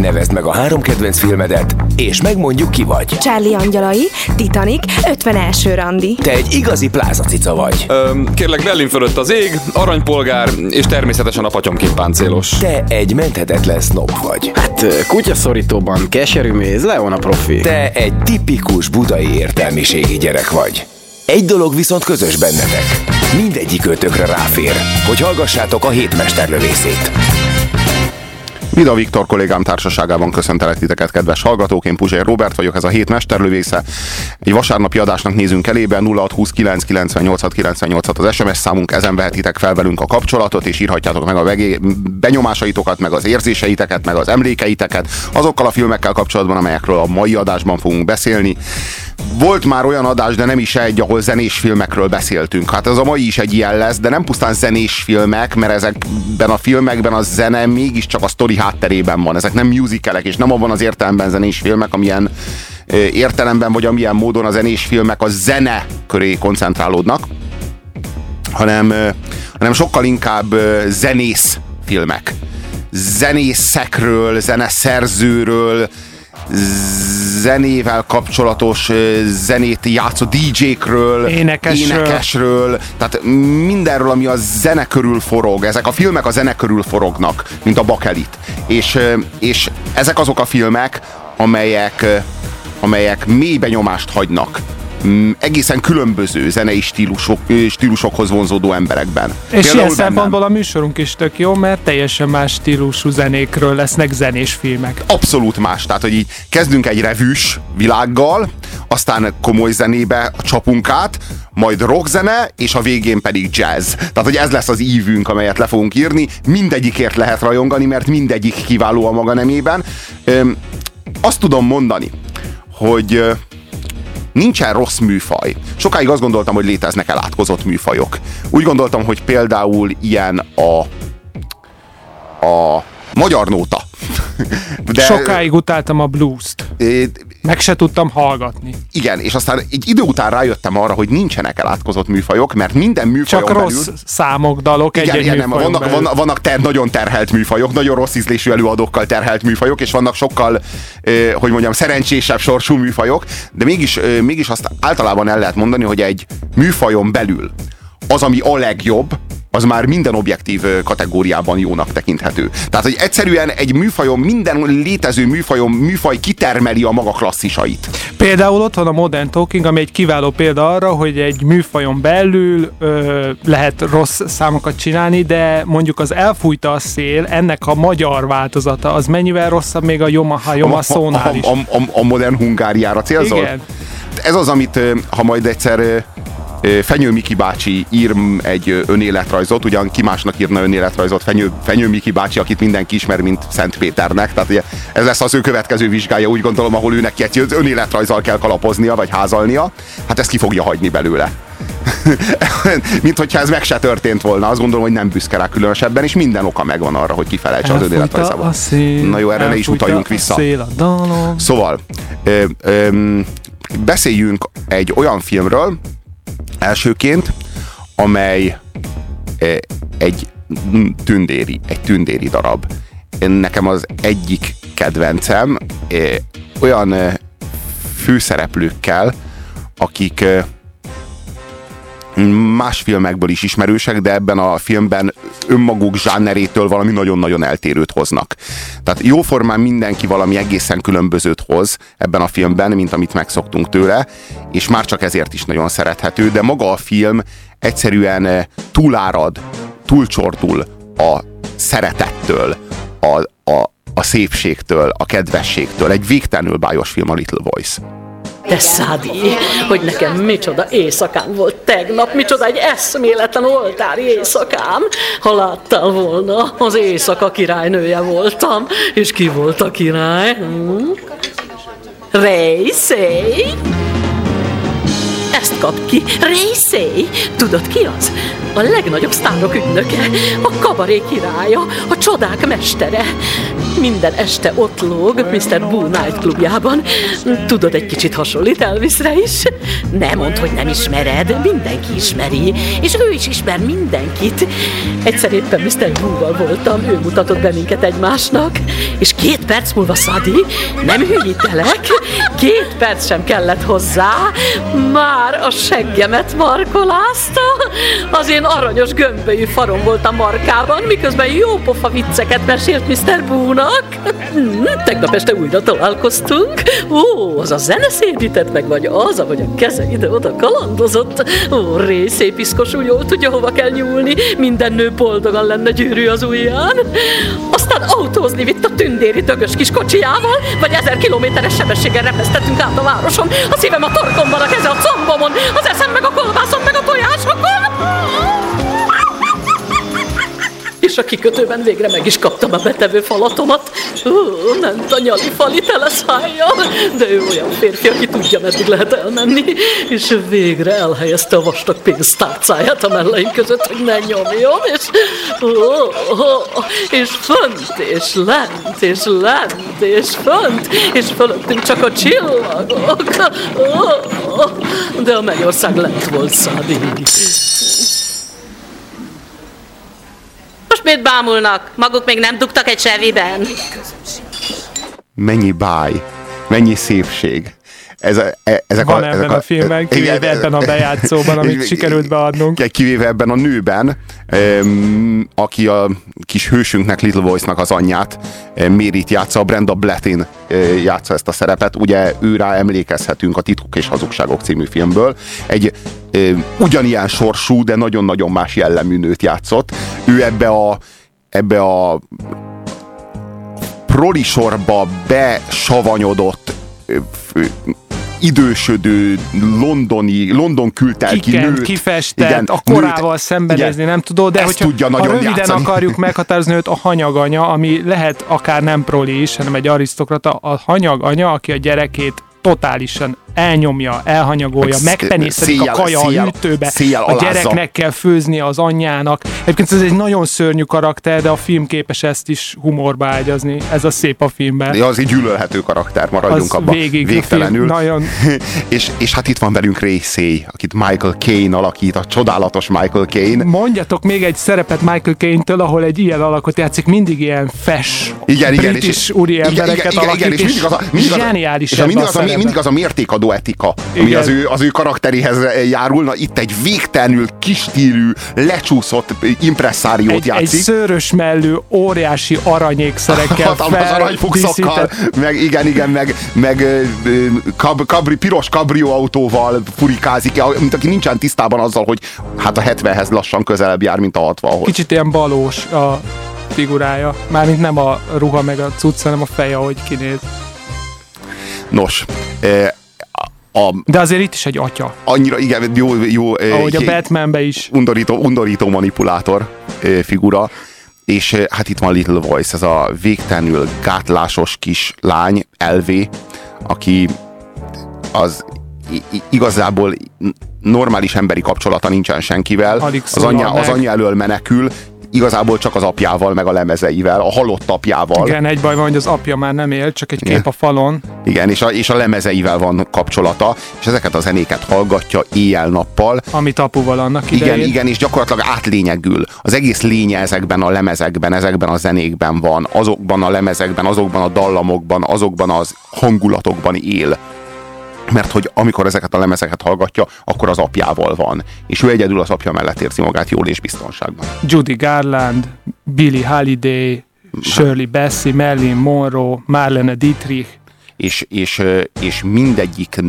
Nevezd meg a három kedvenc filmedet, és megmondjuk ki vagy. Charlie Angyalai, Titanic, 51. randi. Te egy igazi plázacica vagy. Öm, kérlek, Berlin fölött az ég, aranypolgár, és természetesen a patyomként páncélos. Te egy menthetetlen snob vagy. Hát kutyaszorítóban keserű méz, Leon a profi. Te egy tipikus budai értelmiségi gyerek vagy. Egy dolog viszont közös bennetek. Mindegyik ötökre ráfér, hogy hallgassátok a hétmesterlövészét. Vida Viktor kollégám társaságában köszöntelek titeket, kedves hallgatók. Én Puzsér Robert vagyok, ez a hét mesterlövésze. Egy vasárnapi adásnak nézünk elébe, 0629 98 98 az SMS számunk, ezen vehetitek fel velünk a kapcsolatot, és írhatjátok meg a vegé- benyomásaitokat, meg az érzéseiteket, meg az emlékeiteket, azokkal a filmekkel kapcsolatban, amelyekről a mai adásban fogunk beszélni. Volt már olyan adás, de nem is egy, ahol zenés filmekről beszéltünk. Hát ez a mai is egy ilyen lesz, de nem pusztán zenés filmek, mert ezekben a filmekben a zene mégiscsak a sztori hátterében van. Ezek nem musicalek, és nem abban az értelemben zenés filmek, amilyen értelemben, vagy amilyen módon a zenés filmek a zene köré koncentrálódnak, hanem, hanem sokkal inkább zenész filmek. Zenészekről, zeneszerzőről, zenével kapcsolatos zenét játszó DJ-kről, Énekesről. énekesről, tehát mindenről, ami a zene körül forog. Ezek a filmek a zene körül forognak, mint a bakelit. És, és ezek azok a filmek, amelyek, amelyek mély benyomást hagynak egészen különböző zenei stílusok, stílusokhoz vonzódó emberekben. És Például ilyen bennem. szempontból a műsorunk is tök jó, mert teljesen más stílusú zenékről lesznek zenés filmek. abszolút más. Tehát, hogy így kezdünk egy revűs világgal, aztán komoly zenébe csapunk át, majd rockzene, és a végén pedig jazz. Tehát, hogy ez lesz az ívünk, amelyet le fogunk írni. Mindegyikért lehet rajongani, mert mindegyik kiváló a maga nemében. Öm, azt tudom mondani, hogy nincsen rossz műfaj. Sokáig azt gondoltam, hogy léteznek elátkozott műfajok. Úgy gondoltam, hogy például ilyen a a magyar nóta. De, Sokáig utáltam a blues-t. ö, Meg se tudtam hallgatni. igen, és aztán egy idő után rájöttem arra, hogy nincsenek elátkozott műfajok, mert minden műfajon Csak belül... rossz számok, dalok Igen, egy-egy igen, nem, vannak, belül. vannak, vannak ter, nagyon terhelt műfajok, nagyon rossz ízlésű előadókkal terhelt műfajok, és vannak sokkal, eh, hogy mondjam, szerencsésebb sorsú műfajok, de mégis, eh, mégis azt általában el lehet mondani, hogy egy műfajon belül az, ami a legjobb, az már minden objektív kategóriában jónak tekinthető. Tehát, hogy egyszerűen egy műfajon, minden létező műfajon, műfaj kitermeli a maga klasszisait. Például ott van a Modern Talking, ami egy kiváló példa arra, hogy egy műfajon belül ö, lehet rossz számokat csinálni, de mondjuk az elfújta a szél, ennek a magyar változata, az mennyivel rosszabb még a Yomaha Yoma szónál is. a, a, a, a modern Hungáriára célzol? Igen. Ez az, amit ha majd egyszer Fenyő Miki bácsi ír m- egy önéletrajzot, ugyan ki másnak írna önéletrajzot Fenyő, Fenyő Miki bácsi, akit mindenki ismer, mint Szent Péternek. Tehát ugye, ez lesz az ő következő vizsgája, úgy gondolom, ahol ő neki egy önéletrajzal kell kalapoznia, vagy házalnia. Hát ezt ki fogja hagyni belőle. mint hogyha ez meg se történt volna. Azt gondolom, hogy nem büszke rá különösebben, és minden oka megvan arra, hogy kifelejtse az Elfújta önéletrajzával. a szél, Na jó, erre ne is utaljunk vissza. Szél. Szóval, ö, ö, beszéljünk egy olyan filmről elsőként, amely ö, egy tündéri, egy tündéri darab. Nekem az egyik kedvencem ö, olyan ö, főszereplőkkel, akik más filmekből is ismerősek, de ebben a filmben önmaguk zsánerétől valami nagyon-nagyon eltérőt hoznak. Tehát jóformán mindenki valami egészen különbözőt hoz ebben a filmben, mint amit megszoktunk tőle, és már csak ezért is nagyon szerethető, de maga a film egyszerűen eh, túlárad, túlcsortul a szeretettől, a, a, a szépségtől, a kedvességtől. Egy végtelenül bájos film a Little Voice. De Szádi, hogy nekem micsoda éjszakám volt tegnap, micsoda egy eszméletlen oltári éjszakám. Ha láttál volna, az éjszaka királynője voltam, és ki volt a király? Hm? Rejszély? Ezt kap ki, Rejszély. Tudod ki az? A legnagyobb sztárok ügynöke, a kabaré királya, a csodák mestere. Minden este ott lóg Mr. Boo Night klubjában. Tudod, egy kicsit hasonlít Elvisre is? Nem mondd, hogy nem ismered, mindenki ismeri, és ő is ismer mindenkit. Egyszer éppen Mr. Boo-val voltam, ő mutatott be minket egymásnak, És két perc múlva, Szadi, nem hülyítelek, két perc sem kellett hozzá, már a seggemet markolázta, az én aranyos gömbölyű farom volt a markában, miközben jó pofa vicceket mesélt Mr. Boonak. Hmm, Tegnap este újra találkoztunk. Ó, az a zene szépített meg, vagy az, ahogy a keze ide-oda kalandozott. Ó, ré, szép iszkosú, jól tudja, hova kell nyúlni. Minden nő boldogan lenne gyűrű az ujján. Aztán autózni vitt a tündéri dögös kis kocsijával, vagy ezer kilométeres sebességgel repesztettünk át a városon. A szívem a torkomban, a keze a combomon, az eszem meg a kolbászom, meg a tojásokon. És a kikötőben végre meg is kaptam a betevő falatomat. Ú, ment a nyali fali tele szájjal, de ő olyan férfi, aki tudja, meddig lehet elmenni, és végre elhelyezte a vastag pénztárcáját a melleim között, hogy ne nyomjon, és, ó, ó, és fönt, és lent, és lent, és fönt, és fölöttünk csak a csillagok. Ó, de a mennyország lent volt, Szádi. Mit bámulnak? Maguk még nem dugtak egy seviben. Mennyi báj, mennyi szépség. Ez a, e- ezek Van a, ebben ezek a filmben, kivéve ebben a bejátszóban, amit és- sikerült beadnunk. Kivéve ebben a nőben, aki a kis hősünknek, Little Voice-nak az anyját, Mérit játsza, Brenda Blettin eh, játsza ezt a szerepet. Ugye ő rá emlékezhetünk a Titkok és Hazugságok című filmből. Egy ugyanilyen sorsú, de nagyon-nagyon más jellemű nőt játszott. Ő ebbe a ebbe a prolisorba besavanyodott idősödő londoni, London kültelki kikent, nőt. kifestett, igen, a korával nőt, szembenézni igen, nem tudod, de hogyha tudja ha röviden játszani. akarjuk meghatározni őt, a hanyaganya, ami lehet akár nem proli is, hanem egy arisztokrata, a hanyaganya, aki a gyerekét totálisan elnyomja, elhanyagolja, Meg megpenészedik a kaja a széjjel- hűtőbe, a gyereknek kell főzni az anyjának. Egyébként ez egy nagyon szörnyű karakter, de a film képes ezt is humorba ágyazni. Ez a szép a filmben. Ja, az egy gyűlölhető karakter, maradjunk abban végig a végtelenül. film nagyon- és, és hát itt van velünk Ray Say, akit Michael Caine alakít, a csodálatos Michael Caine. Mondjatok még egy szerepet Michael Caine-től, ahol egy ilyen alakot játszik, mindig ilyen fes, Igen, igen, british úri embereket alakít, és mindig az a, mindig az, zseniális és a, ebben mindig, az a, mindig az a mértékadó etika, ami Igen. az ő, az ő karakteréhez járulna. Itt egy végtelenül kistílű, lecsúszott impresszáriót egy, egy játszik. szőrös mellő, óriási aranyékszerekkel Hatalmas aranyfuxokkal, meg igen, igen, meg, meg kab, kabri, piros kabrió autóval furikázik, mint aki nincsen tisztában azzal, hogy hát a 70-hez lassan közelebb jár, mint a 60-hoz. Kicsit ilyen balós a figurája. Mármint nem a ruha meg a cucc, hanem a feje, ahogy kinéz. Nos, a, De azért itt is egy atya. annyira, igen, jó, jó ö, Ahogy a Batmanbe is. undorító, undorító manipulátor ö, figura, és ö, hát itt van Little Voice, ez a végtelenül gátlásos kis lány, Elvé, aki az igazából normális emberi kapcsolata nincsen senkivel. Alig Az anyja, az anyja elől menekül, igazából csak az apjával, meg a lemezeivel, a halott apjával. Igen, egy baj van, hogy az apja már nem él, csak egy Igen. kép a falon. Igen, és a, és a lemezeivel van kapcsolata, és ezeket a zenéket hallgatja éjjel-nappal, Amit apuval annak Igen, idején. igen, és gyakorlatilag átlényegül. Az egész lénye ezekben a lemezekben, ezekben a zenékben van, azokban a lemezekben, azokban a dallamokban, azokban az hangulatokban él. Mert hogy amikor ezeket a lemezeket hallgatja, akkor az apjával van. És ő egyedül az apja mellett érzi magát jól és biztonságban. Judy Garland, Billie Holiday, Shirley Bassey, Marilyn Monroe, Marlene Dietrich. És, és, és mindegyik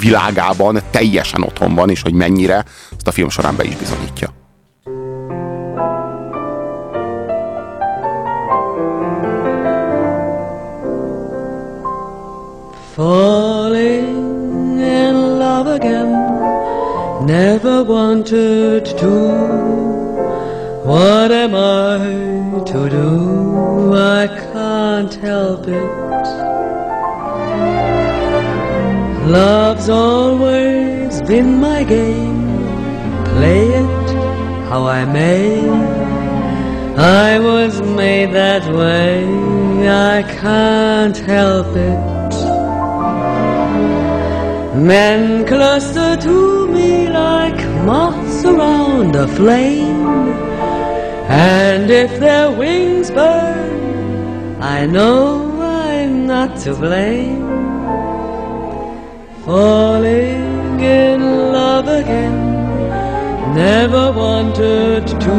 világában teljesen otthon van, és hogy mennyire, azt a film során be is bizonyítja. In love again, never wanted to. What am I to do? I can't help it. Love's always been my game. Play it how I may. I was made that way. I can't help it. Men cluster to me like moths around a flame. And if their wings burn, I know I'm not to blame. Falling in love again, never wanted to.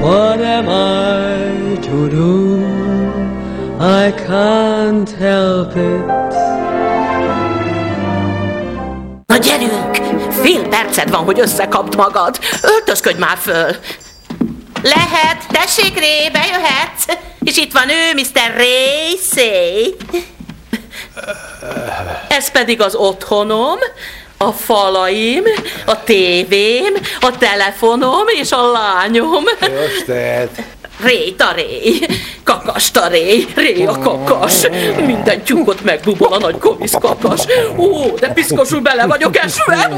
What am I to do? I can't help it. Fél perced van, hogy összekapd magad. Öltözködj már föl. Lehet, tessék Ré, bejöhetsz. És itt van ő, Mr. Racy. Ez pedig az otthonom, a falaim, a tévém, a telefonom és a lányom. Ré, a ré, kakas a ré, a kakas. Minden tyúkot megbubol a nagy komisz kakas. Ó, de piszkosul bele vagyok esve.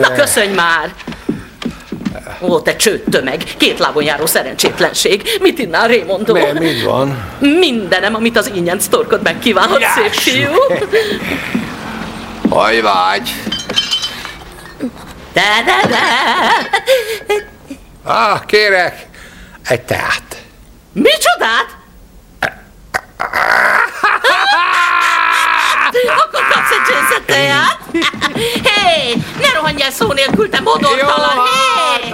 Na köszönj már! Ó, te csőttömeg, két lábon járó szerencsétlenség. Mit innál, Raymondó? Mi, mit van? Mindenem, amit az ingyen sztorkod megkívánhat, szép fiú. Vagy? Ah, kérek, egy teát. Micsodát? Akkor kapsz egy Jason teát? Hé, ne rohanj el szó nélkül, te modortalan! Hé!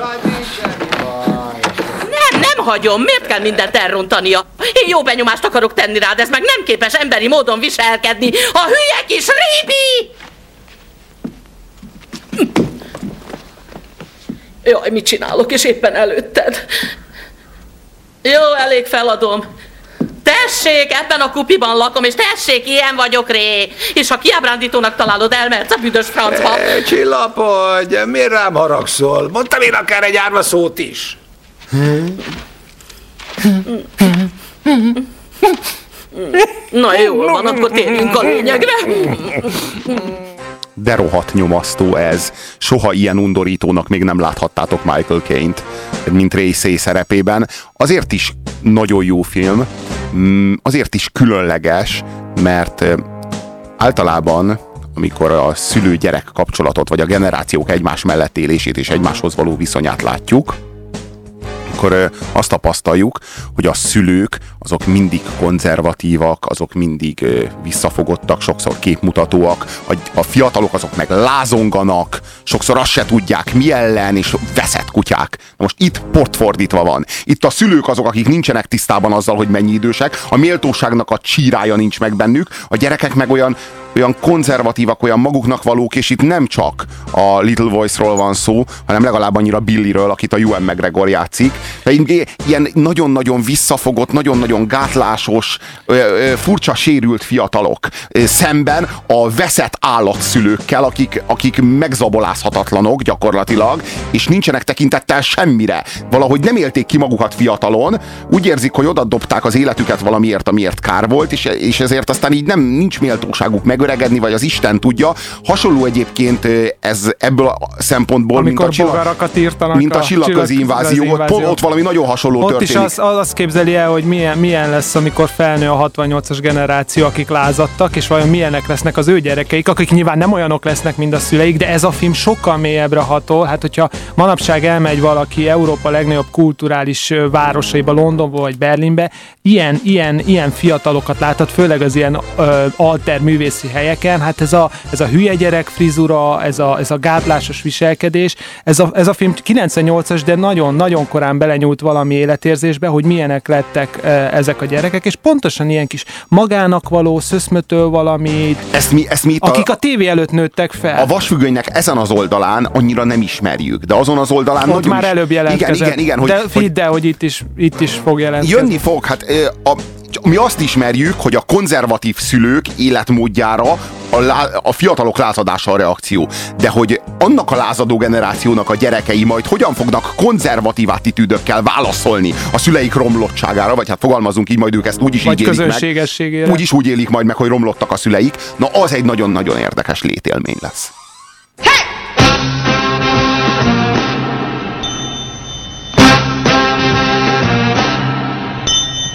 Nem, nem hagyom. Miért kell mindent elrontania? Én jó benyomást akarok tenni rád, ez meg nem képes emberi módon viselkedni. A hülye kis Rébi! Jaj, mit csinálok, és éppen előtted. Jó, elég feladom. Tessék, ebben a kupiban lakom, és tessék, ilyen vagyok, Ré. És ha kiábrándítónak találod, elmehetsz a büdös francba. Eh, Csillapodj, miért rám haragszol? Mondtam én akár egy árva szót is. Na jó van, akkor térjünk a lényegre. De rohadt nyomasztó ez. Soha ilyen undorítónak még nem láthattátok Michael Caine-t, mint Racy szerepében. Azért is nagyon jó film, mm, azért is különleges, mert általában amikor a szülő-gyerek kapcsolatot, vagy a generációk egymás mellett élését és egymáshoz való viszonyát látjuk, akkor azt tapasztaljuk, hogy a szülők azok mindig konzervatívak, azok mindig visszafogottak, sokszor képmutatóak, a fiatalok azok meg lázonganak, sokszor azt se tudják mi ellen, és veszett kutyák. Na most itt portfordítva van. Itt a szülők azok, akik nincsenek tisztában azzal, hogy mennyi idősek, a méltóságnak a csírája nincs meg bennük, a gyerekek meg olyan olyan konzervatívak, olyan maguknak valók, és itt nem csak a Little Voice-ról van szó, hanem legalább annyira Billyről, akit a Ewan McGregor játszik. De ilyen nagyon-nagyon visszafogott, nagyon-nagyon gátlásos, furcsa sérült fiatalok szemben a veszett állatszülőkkel, akik, akik megzabolázhatatlanok gyakorlatilag, és nincsenek tekintettel semmire. Valahogy nem élték ki magukat fiatalon, úgy érzik, hogy oda dobták az életüket valamiért, amiért kár volt, és, és ezért aztán így nem nincs méltóságuk megöregedni, vagy az Isten tudja. Hasonló egyébként ez ebből a szempontból, mint Amikor a csillag, írtanak mint a csillagközi invázió, ott, invázió. ott valami nagyon hasonló Ott is történik. az, az, azt képzeli el, hogy milyen, milyen lesz, amikor felnő a 68-as generáció, akik lázadtak, és vajon milyenek lesznek az ő gyerekeik, akik nyilván nem olyanok lesznek, mint a szüleik, de ez a film sokkal mélyebbre hatol. Hát, hogyha manapság elmegy valaki Európa legnagyobb kulturális városaiba, Londonba vagy Berlinbe, ilyen, ilyen, ilyen fiatalokat láthat, főleg az ilyen ö, alter művészi helyeken, hát ez a, ez a hülye gyerek frizura, ez a, ez a gátlásos viselkedés, ez a, ez a film 98-as, de nagyon-nagyon korán belenyúlt valami életérzésbe, hogy milyenek lettek e, ezek a gyerekek, és pontosan ilyen kis magának való, szöszmötől valamit, Ezt mi, ezt mi itt akik a tévé előtt nőttek fel. a vasfüggönynek ezen az oldalán annyira nem ismerjük, de azon az oldalán Ott nagyon már is- előbb jelentkezett. Igen, igen, igen. Hogy, de hidd el, hogy itt is, itt is fog jelentkezni. jönni fog, hát a, mi azt ismerjük, hogy a konzervatív szülők életmódjára a, lá, a fiatalok lázadása a reakció. De hogy annak a lázadó generációnak a gyerekei majd hogyan fognak konzervatív attitűdökkel válaszolni a szüleik romlottságára, vagy hát fogalmazunk így, majd ők ezt úgy is Vagy így élik meg. Úgy is úgy élik majd meg, hogy romlottak a szüleik. Na az egy nagyon-nagyon érdekes létélmény lesz.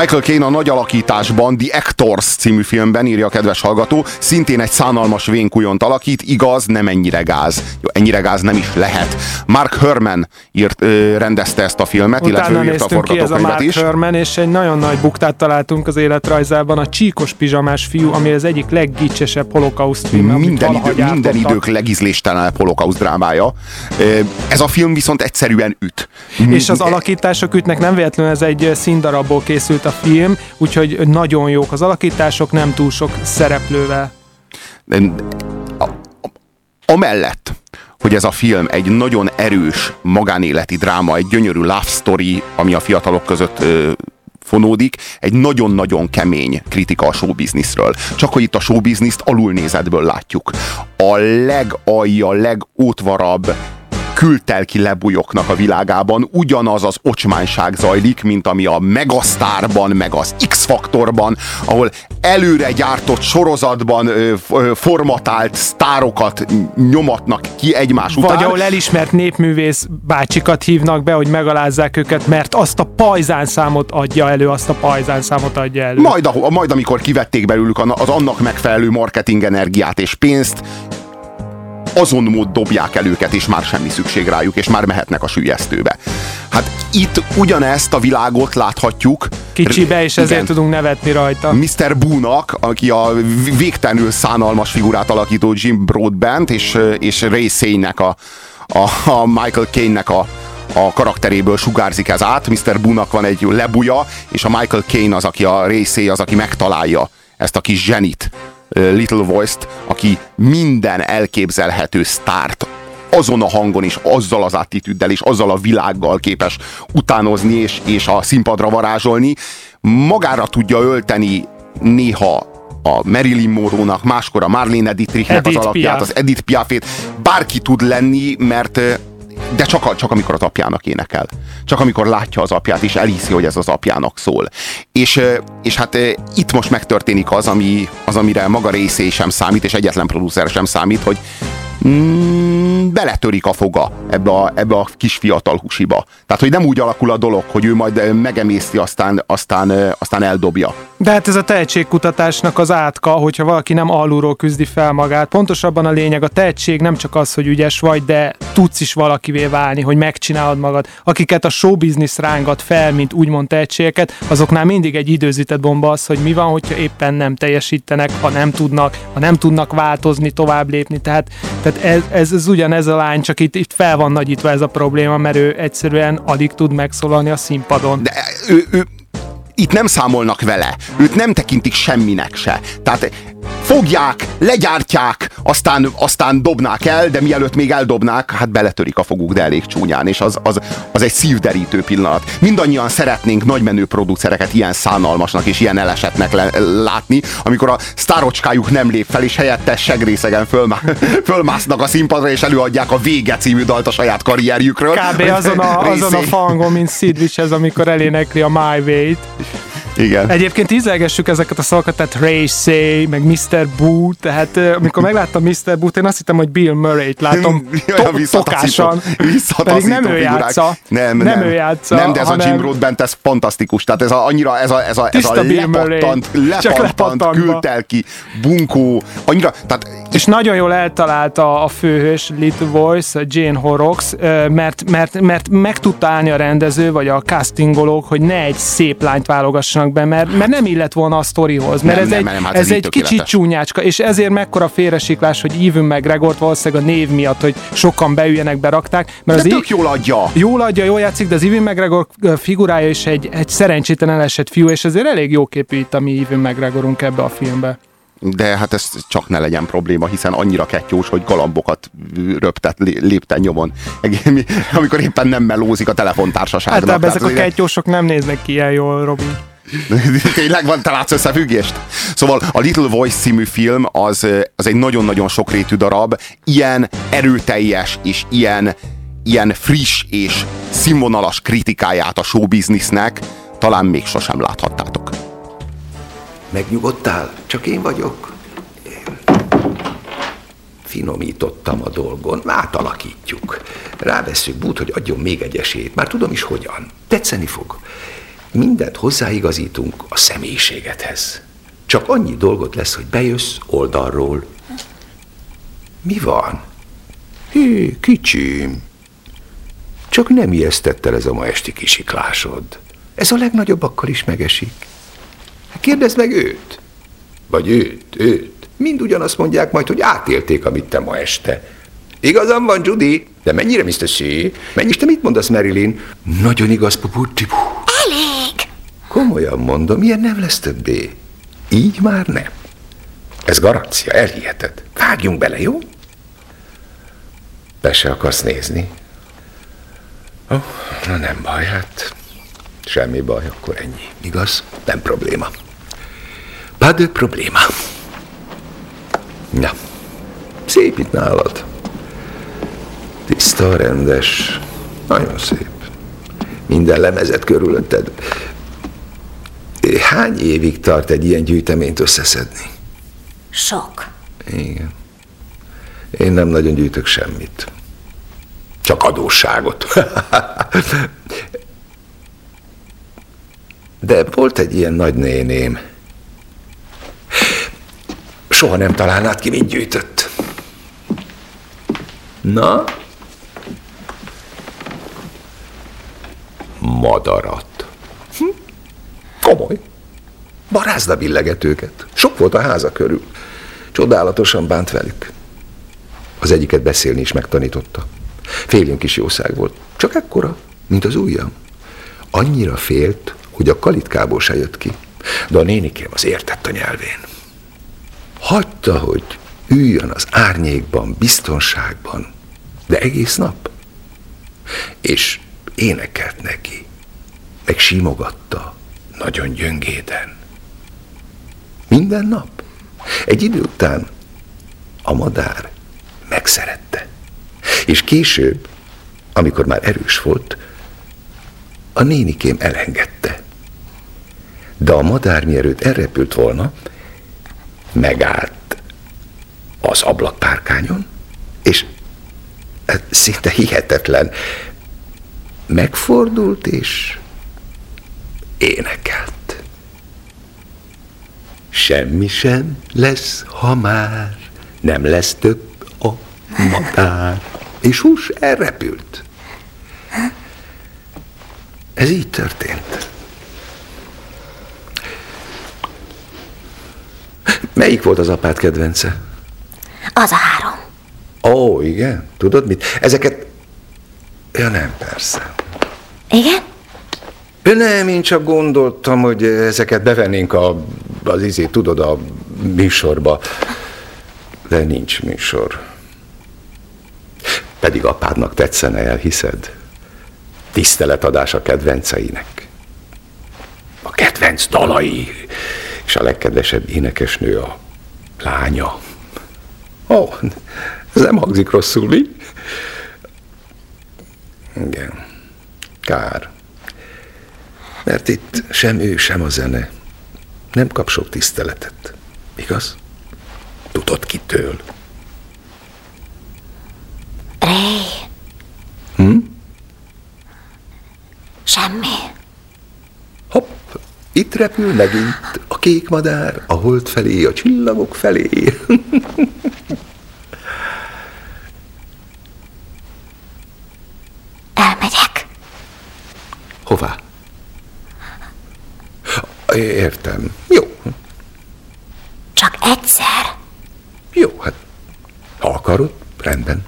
Michael Caine a nagy alakításban The Actors című filmben írja a kedves hallgató, szintén egy szánalmas vénkujont alakít, igaz, nem ennyire gáz. Jó, ennyire gáz nem is lehet. Mark Herman írt, ö, rendezte ezt a filmet, illetve Utána ő írta a forgatókönyvet Mark is. Herman, és egy nagyon nagy buktát találtunk az életrajzában, a Csíkos pizsamás fiú, ami az egyik leggicsesebb holokauszt film, Minden, idő, minden idők legízléstelenebb holokauszt drámája. Ez a film viszont egyszerűen üt. És az alakítások ütnek, nem véletlenül ez egy színdarabból készült a film, úgyhogy nagyon jók az alakítások, nem túl sok szereplővel. A- Amellett, hogy ez a film egy nagyon erős magánéleti dráma, egy gyönyörű love story, ami a fiatalok között ö, fonódik, egy nagyon-nagyon kemény kritika a showbizniszről. Csak hogy itt a showbizniszt alulnézetből látjuk. A legalja, legótvarabb kültelki lebujoknak a világában ugyanaz az ocsmányság zajlik, mint ami a Megasztárban, meg az X-faktorban, ahol előre gyártott sorozatban ö, ö, formatált sztárokat nyomatnak ki egymás után. Vagy ahol elismert népművész bácsikat hívnak be, hogy megalázzák őket, mert azt a pajzánszámot adja elő, azt a pajzánszámot adja elő. Majd, ahol- majd amikor kivették belőlük az annak megfelelő marketing energiát és pénzt, azon mód dobják el őket, és már semmi szükség rájuk, és már mehetnek a sülyeztőbe. Hát itt ugyanezt a világot láthatjuk. Kicsibe, és ezért Igen. tudunk nevetni rajta. Mr. Boo-nak, aki a végtelenül szánalmas figurát alakító Jim Broadbent, és, és Ray Szénynek a, a, a Michael Caine-nek a, a karakteréből sugárzik ez át. Mr. Boo-nak van egy lebuja, és a Michael Caine az, aki a Ray Szély, az, aki megtalálja ezt a kis zsenit, Little Voice-t, aki minden elképzelhető sztárt azon a hangon és azzal az attitűddel és azzal a világgal képes utánozni és, és a színpadra varázsolni, magára tudja ölteni néha a Marilyn Monroe-nak, máskor a Marlene Dietrichnek az Edith alakját, Piaf. az Edith Piafét, bárki tud lenni, mert de csak, csak amikor az apjának énekel. Csak amikor látja az apját, és elhiszi, hogy ez az apjának szól. És, és hát itt most megtörténik az, ami, az, amire maga részé sem számít, és egyetlen producer sem számít, hogy mm, beletörik a foga ebbe a, ebbe a kis fiatal husiba. Tehát, hogy nem úgy alakul a dolog, hogy ő majd megemészti, aztán, aztán, aztán eldobja. De hát ez a tehetségkutatásnak az átka, hogyha valaki nem alulról küzdi fel magát. Pontosabban a lényeg, a tehetség nem csak az, hogy ügyes vagy, de tudsz is valakivé válni, hogy megcsinálod magad. Akiket a showbiznisz rángat fel, mint úgymond tehetségeket, azoknál mindig egy időzített bomba az, hogy mi van, hogyha éppen nem teljesítenek, ha nem tudnak, ha nem tudnak változni, tovább lépni. Tehát, tehát ez, ez, ez ugyanez a lány, csak itt, itt fel van nagyítva ez a probléma, mert ő egyszerűen alig tud megszólalni a színpadon. De ő, ő, itt nem számolnak vele, őt nem tekintik semminek se. Tehát fogják, legyártják, aztán, aztán dobnák el, de mielőtt még eldobnák, hát beletörik a foguk, de elég csúnyán, és az, az, az egy szívderítő pillanat. Mindannyian szeretnénk nagymenő producereket ilyen szánalmasnak és ilyen elesetnek le, látni, amikor a sztárocskájuk nem lép fel, és helyette segrészegen fölmá, fölmásznak a színpadra, és előadják a Vége című dalt a saját karrierjükről. Kb. azon a, azon a fangon, mint Sid Vicious, amikor elénekli a My Way-t. Igen. Egyébként ízlelgessük ezeket a szavakat, tehát Ray Say, meg Mr. Boo, tehát amikor megláttam Mr. Boo-t, én azt hittem, hogy Bill Murray-t látom to- tokásan, pedig nem ő játsza. Nem, nem, nem, ő játsza, Nem, de ez hanem a Jim Broadbent, ez fantasztikus. Tehát ez a, annyira, ez a, ez a, ez a lepattant, lepattant, lepattantva. küldtel ki, bunkó, annyira, tehát És nagyon jól eltalálta a főhős Little Voice, Jane Horrocks, mert, mert, mert meg tudta állni a rendező, vagy a castingolók, hogy ne egy szép lányt válogassanak be, mert, mert nem illet volna a sztorihoz, mert Nem, ez nem, egy, nem, hát ez ez egy kicsit csúnyácska, és ezért mekkora félresiklás, hogy Even McGregort valószínűleg a név miatt, hogy sokan beüljenek, berakták, mert de az tök jól adja. Jól adja, jól játszik, de az Even McGregor figurája is egy, egy szerencsétlen elesett fiú, és ezért elég jó képű itt a mi Even McGregorunk ebbe a filmbe. De hát ez csak ne legyen probléma, hiszen annyira kettyós, hogy galambokat röptet, lé- lépten nyomon. Amikor éppen nem melózik a telefontársaságnak. Általában ezek a kettyósok nem néznek ki ilyen jól, Robi. Tényleg van, te látsz összefüggést? Szóval a Little Voice című film az, az egy nagyon-nagyon sokrétű darab, ilyen erőteljes és ilyen ilyen friss és színvonalas kritikáját a showbiznisznek talán még sosem láthattátok. Megnyugodtál? Csak én vagyok. Finomítottam a dolgon, átalakítjuk. Ráveszünk bút, hogy adjon még egy esélyt. Már tudom is hogyan. Tetszeni fog. Mindent hozzáigazítunk a személyiségedhez. Csak annyi dolgot lesz, hogy bejössz oldalról. Mi van? Hé, kicsim. Csak nem ijesztett el ez a ma esti kisiklásod. Ez a legnagyobbakkkal is megesik. Hát Kérdezd meg őt. Vagy őt, őt. Mind ugyanazt mondják majd, hogy átélték, amit te ma este. Igazam van, Judy, de mennyire, Mr. C? Mennyi, te mit mondasz, Marilyn? Nagyon igaz, puputti. Elég! Komolyan mondom, ilyen nem lesz többé. Így már nem. Ez garancia, elhiheted. Vágjunk bele, jó? Be se akarsz nézni? Oh, na nem baj, hát semmi baj, akkor ennyi. Igaz? Nem probléma. Pas de probléma. Na, szép itt nálad. Tiszta, rendes, nagyon szép. Minden lemezet körülötted. Hány évig tart egy ilyen gyűjteményt összeszedni? Sok. Igen. Én nem nagyon gyűjtök semmit. Csak adósságot. De volt egy ilyen nagynéném. Soha nem találnád ki, mit gyűjtött. Na? Madarat. Komoly. Barázda billeget őket. Sok volt a háza körül. Csodálatosan bánt velük. Az egyiket beszélni is megtanította. Félünk kis jószág volt. Csak ekkora, mint az ujjam. Annyira félt, hogy a kalitkából se jött ki. De a nénikém az értett a nyelvén. Hagyta, hogy üljön az árnyékban, biztonságban, de egész nap. És énekelt neki, meg simogatta, nagyon gyöngéden. Minden nap. Egy idő után a madár megszerette. És később, amikor már erős volt, a nénikém elengedte. De a madár mielőtt elrepült volna, megállt az ablakpárkányon, és hát szinte hihetetlen, megfordult és énekelt. Semmi sem lesz, ha már nem lesz több a madár. És hús elrepült. Ez így történt. Melyik volt az apád kedvence? Az a három. Ó, igen. Tudod mit? Ezeket... Ja nem, persze. Igen? Ő nem, én csak gondoltam, hogy ezeket bevennénk a, az izé, tudod, a műsorba. De nincs műsor. Pedig apádnak tetszene, elhiszed? Tiszteletadás a kedvenceinek. A kedvenc dalai. És a legkedvesebb énekesnő a lánya. Ó, oh, ez nem hangzik rosszul, mi? Igen. Kár. Mert itt sem ő, sem a zene nem kap sok tiszteletet. Igaz? Tudod kitől? Ray. Hm? Semmi. Hopp, itt repül megint a kék madár, a hold felé, a csillagok felé. Értem. Jó. Csak egyszer. Jó, hát ha akarod, rendben.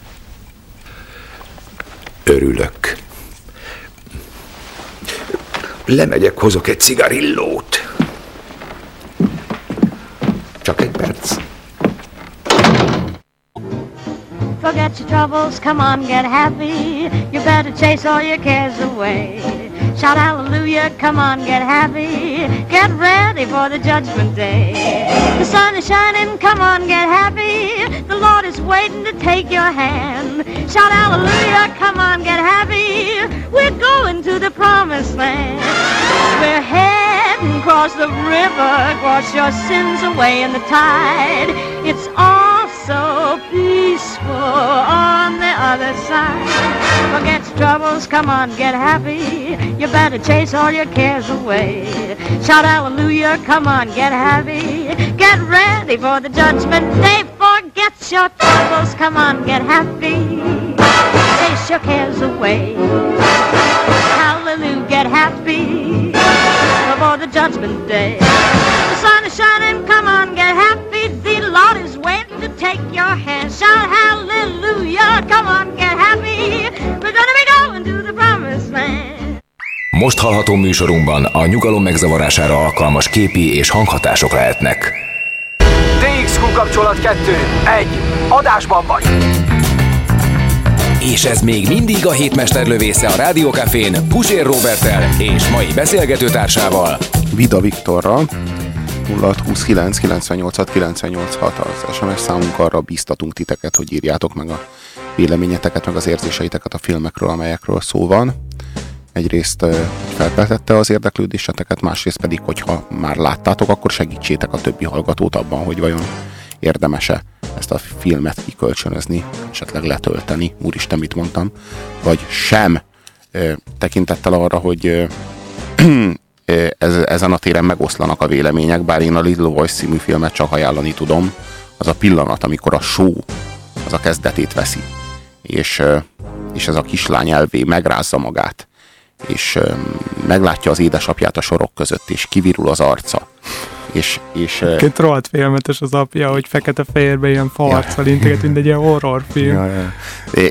Örülök. Lemegyek, hozok egy cigarillót. Csak egy perc. Forget your troubles, come on, get happy. You better chase all your cares away. Shout hallelujah, come on, get happy. Get ready for the judgment day. The sun is shining, come on, get happy. The Lord is waiting to take your hand. Shout hallelujah, come on, get happy. We're going to the promised land. We're heading across the river, wash your sins away in the tide. It's all so peaceful on the other side. Forget your troubles, come on, get happy. You better chase all your cares away. Shout hallelujah, come on, get happy. Get ready for the judgment day. Forget your troubles, come on, get happy. Chase your cares away. Hallelujah, get happy for the judgment day. The sun is shining, come on, get happy. The Lord is waiting to take your hand. Shout hallelujah, come on, get happy. We're gonna be going to the promised land. Most hallható műsorunkban a nyugalom megzavarására alkalmas képi és hanghatások lehetnek. DXQ kapcsolat 2. 1. Adásban vagy! És ez még mindig a hétmester lövésze a Rádiókafén Pusér Robertel és mai beszélgetőtársával Vida Viktorral 0629 98 986 az SMS számunk arra bíztatunk titeket, hogy írjátok meg a véleményeteket, meg az érzéseiteket a filmekről, amelyekről szó van. Egyrészt felkeltette az érdeklődéseteket, másrészt pedig, hogyha már láttátok, akkor segítsétek a többi hallgatót abban, hogy vajon érdemese ezt a filmet kikölcsönözni, esetleg letölteni, úristen, mit mondtam, vagy sem tekintettel arra, hogy ez, ezen a téren megoszlanak a vélemények, bár én a Little Voice című filmet csak ajánlani tudom, az a pillanat, amikor a show az a kezdetét veszi, és, és ez a kislány elvé megrázza magát, és meglátja az édesapját a sorok között, és kivirul az arca, és, és Két rohadt félmetes az apja, hogy fekete-fehérbe ilyen farccal integet, mint egy ilyen horrorfilm. Ja, ja.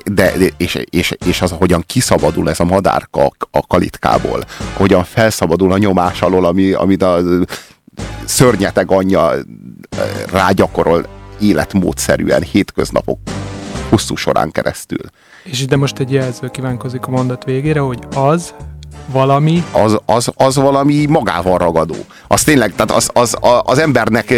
De, de és, és, és az, hogyan kiszabadul ez a madárka a, a kalitkából, hogyan felszabadul a nyomás alól, ami, amit a szörnyeteg anyja rágyakorol életmódszerűen hétköznapok hosszú során keresztül. És ide most egy jelző kívánkozik a mondat végére, hogy az valami... Az, az, az valami magával ragadó. Az tényleg, tehát az, az, az embernek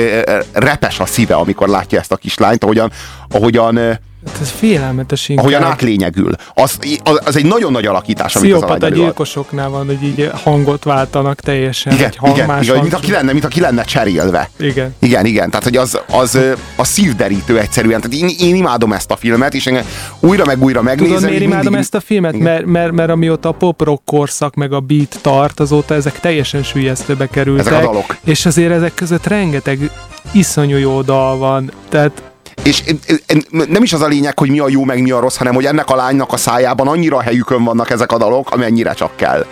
repes a szíve, amikor látja ezt a kislányt, ahogyan, ahogyan ez félelmetes inkább. ahogyan átlényegül. Az, az, egy nagyon nagy alakítás, amit az a gyilkosoknál van, hogy így hangot váltanak teljesen. Igen, egy hang, igen, igen mint, aki lenne, mint aki lenne cserélve. Igen. Igen, igen, tehát hogy az, az a szívderítő egyszerűen. Tehát én, én imádom ezt a filmet, és engem újra meg újra megnézem. Tudod, miért imádom mindig- ezt a filmet? Igen. Mert, mert, mert amióta a pop-rock korszak meg a beat tart, azóta ezek teljesen sülyeztőbe kerültek. Ezek a dalok. És azért ezek között rengeteg iszonyú jó dal van. Tehát És nem is az a lényeg, hogy mi a jó, meg mi a rossz, hanem hogy ennek a lánynak a szájában annyira helyükön vannak ezek a dalok, amennyire csak kell.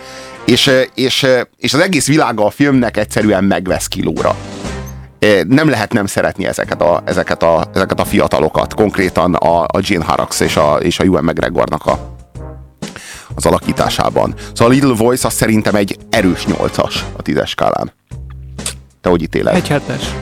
És, ö, és, ö, és az egész világa a filmnek egyszerűen megvesz kilóra. Ö, Nem lehet nem szeretni ezeket a, ezeket a, ezeket a fiatalokat, konkrétan a, a Jane Harax és a, és a Ewan McGregornak a, az alakításában. Szóval a Little Voice az szerintem egy erős nyolcas a tízes skálán. Te hogy ítéled? egy hetes.